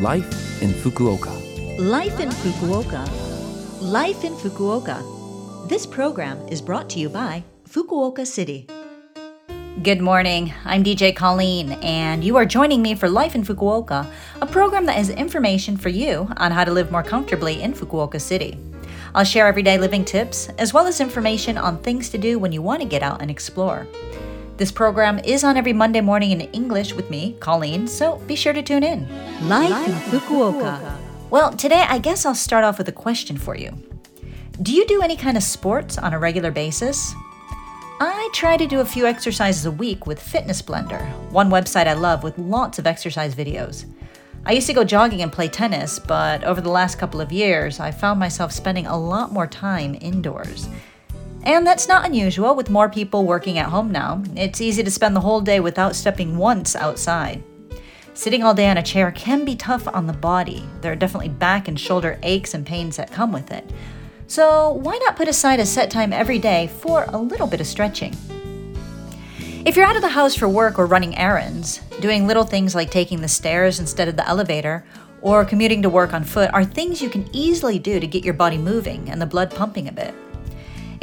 Life in Fukuoka. Life in Fukuoka. Life in Fukuoka. This program is brought to you by Fukuoka City. Good morning. I'm DJ Colleen, and you are joining me for Life in Fukuoka, a program that has information for you on how to live more comfortably in Fukuoka City. I'll share everyday living tips as well as information on things to do when you want to get out and explore. This program is on every Monday morning in English with me, Colleen, so be sure to tune in. Life, in Fukuoka. Well, today I guess I'll start off with a question for you. Do you do any kind of sports on a regular basis? I try to do a few exercises a week with Fitness Blender, one website I love with lots of exercise videos. I used to go jogging and play tennis, but over the last couple of years, I found myself spending a lot more time indoors. And that's not unusual with more people working at home now. It's easy to spend the whole day without stepping once outside. Sitting all day on a chair can be tough on the body. There are definitely back and shoulder aches and pains that come with it. So, why not put aside a set time every day for a little bit of stretching? If you're out of the house for work or running errands, doing little things like taking the stairs instead of the elevator, or commuting to work on foot are things you can easily do to get your body moving and the blood pumping a bit.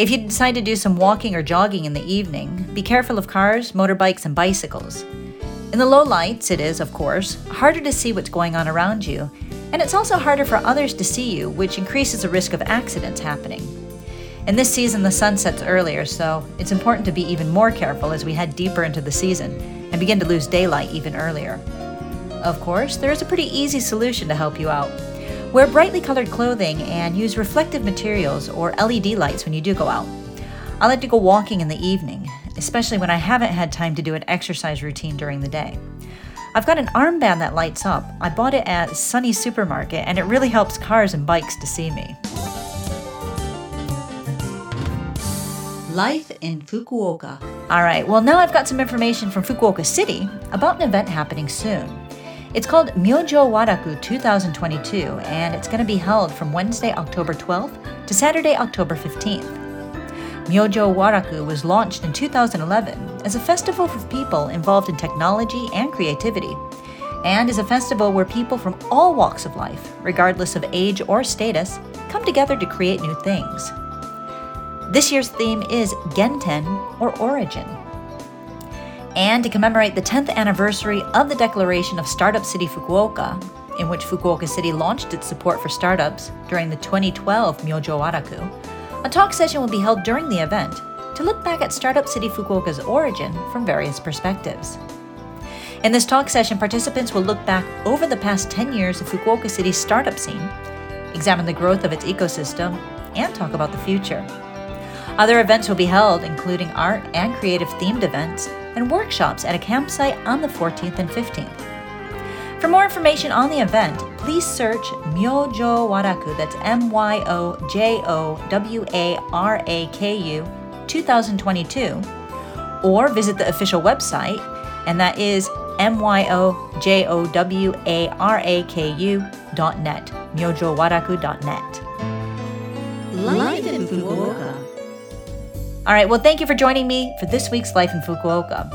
If you decide to do some walking or jogging in the evening, be careful of cars, motorbikes, and bicycles. In the low lights, it is, of course, harder to see what's going on around you, and it's also harder for others to see you, which increases the risk of accidents happening. In this season, the sun sets earlier, so it's important to be even more careful as we head deeper into the season and begin to lose daylight even earlier. Of course, there is a pretty easy solution to help you out. Wear brightly colored clothing and use reflective materials or LED lights when you do go out. I like to go walking in the evening, especially when I haven't had time to do an exercise routine during the day. I've got an armband that lights up. I bought it at Sunny Supermarket and it really helps cars and bikes to see me. Life in Fukuoka. All right, well, now I've got some information from Fukuoka City about an event happening soon. It's called Myojo Waraku 2022, and it's going to be held from Wednesday, October 12th to Saturday, October 15th. Myojo Waraku was launched in 2011 as a festival for people involved in technology and creativity, and is a festival where people from all walks of life, regardless of age or status, come together to create new things. This year's theme is Genten, or Origin and to commemorate the 10th anniversary of the declaration of Startup City Fukuoka, in which Fukuoka City launched its support for startups during the 2012 Myojo Waraku, a talk session will be held during the event to look back at Startup City Fukuoka's origin from various perspectives. In this talk session, participants will look back over the past 10 years of Fukuoka City's startup scene, examine the growth of its ecosystem, and talk about the future. Other events will be held, including art and creative themed events, and workshops at a campsite on the 14th and 15th. For more information on the event, please search Myojo Waraku, that's M Y O J O W A R A K U 2022, or visit the official website, and that is myojowaraku.net. Life in Fukuoka. All right, well, thank you for joining me for this week's Life in Fukuoka.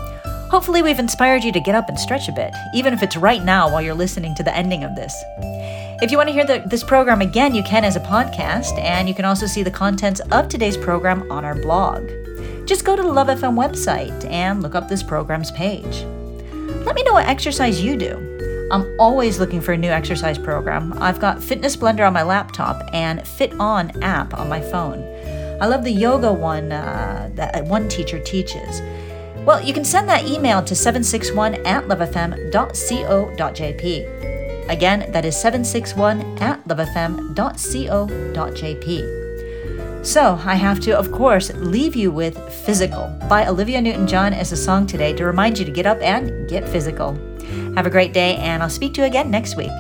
Hopefully, we've inspired you to get up and stretch a bit, even if it's right now while you're listening to the ending of this. If you want to hear the, this program again, you can as a podcast, and you can also see the contents of today's program on our blog. Just go to the Love FM website and look up this program's page. Let me know what exercise you do. I'm always looking for a new exercise program. I've got Fitness Blender on my laptop and FitOn app on my phone. I love the yoga one uh, that one teacher teaches. Well, you can send that email to 761 at lovefm.co.jp. Again, that is 761 at lovefm.co.jp. So, I have to, of course, leave you with Physical by Olivia Newton John as a song today to remind you to get up and get physical. Have a great day, and I'll speak to you again next week.